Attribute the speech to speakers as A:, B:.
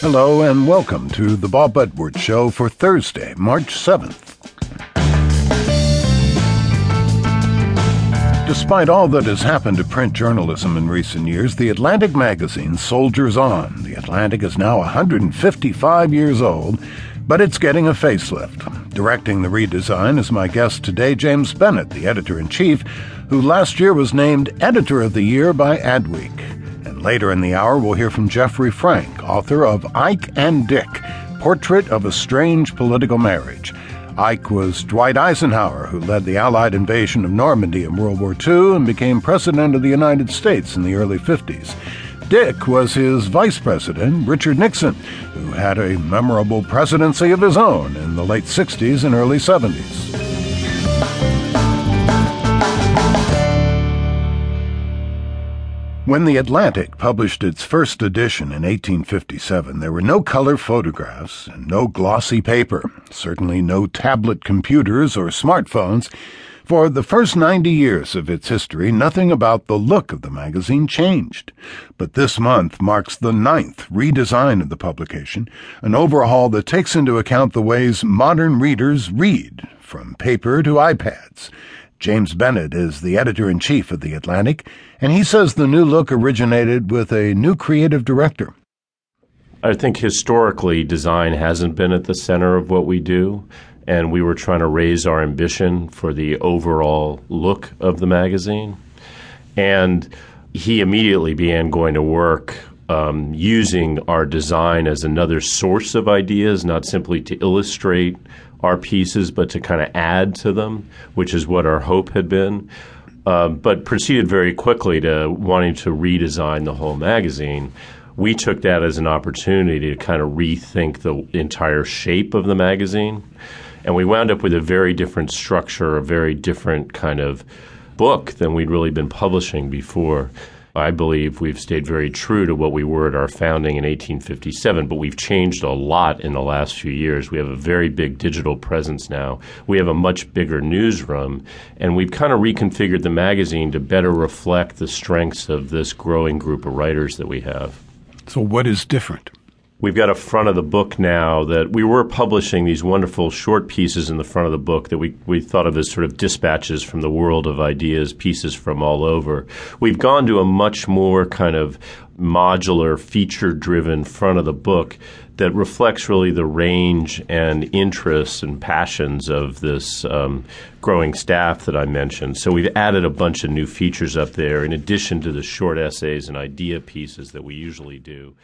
A: Hello and welcome to the Bob Edwards Show for Thursday, March 7th. Despite all that has happened to print journalism in recent years, the Atlantic magazine soldiers on. The Atlantic is now 155 years old, but it's getting a facelift. Directing the redesign is my guest today, James Bennet, the editor in chief, who last year was named Editor of the Year by Adweek. And later in the hour, we'll hear from Jeffrey Frank, author of Ike and Dick Portrait of a Strange Political Marriage. Ike was Dwight Eisenhower, who led the Allied invasion of Normandy in World War II and became President of the United States in the early 50s. Dick was his vice president, Richard Nixon, who had a memorable presidency of his own in the late 60s and early 70s. When The Atlantic published its first edition in 1857, there were no color photographs and no glossy paper, certainly no tablet computers or smartphones. For the first 90 years of its history, nothing about the look of the magazine changed. But this month marks the ninth redesign of the publication, an overhaul that takes into account the ways modern readers read, from paper to iPads. James Bennet is the editor in chief of The Atlantic, and he says the new look originated with a new creative director.
B: I think historically, design hasn't been at the center of what we do, and we were trying to raise our ambition for the overall look of the magazine. And he immediately began going to work um, using our design as another source of ideas, not simply to illustrate our pieces, but to kind of add to them, which is what our hope had been. Uh, but proceeded very quickly to wanting to redesign the whole magazine. We took that as an opportunity to kind of rethink the entire shape of the magazine. And we wound up with a very different structure, a very different kind of book than we'd really been publishing before. I believe we've stayed very true to what we were at our founding in 1857, but we've changed a lot in the last few years. We have a very big digital presence now. We have a much bigger newsroom, and we've kind of reconfigured the magazine to better reflect the strengths of this growing group of writers that we have.
A: So, what is different?
B: We've got a front of the book now that we were publishing these wonderful short pieces in the front of the book that we, we thought of as sort of dispatches from the world of ideas, pieces from all over. We've gone to a much more kind of modular, feature driven front of the book that reflects really the range and interests and passions of this um, growing staff that I mentioned. So we've added a bunch of new features up there in addition to the short essays and idea pieces that we usually do.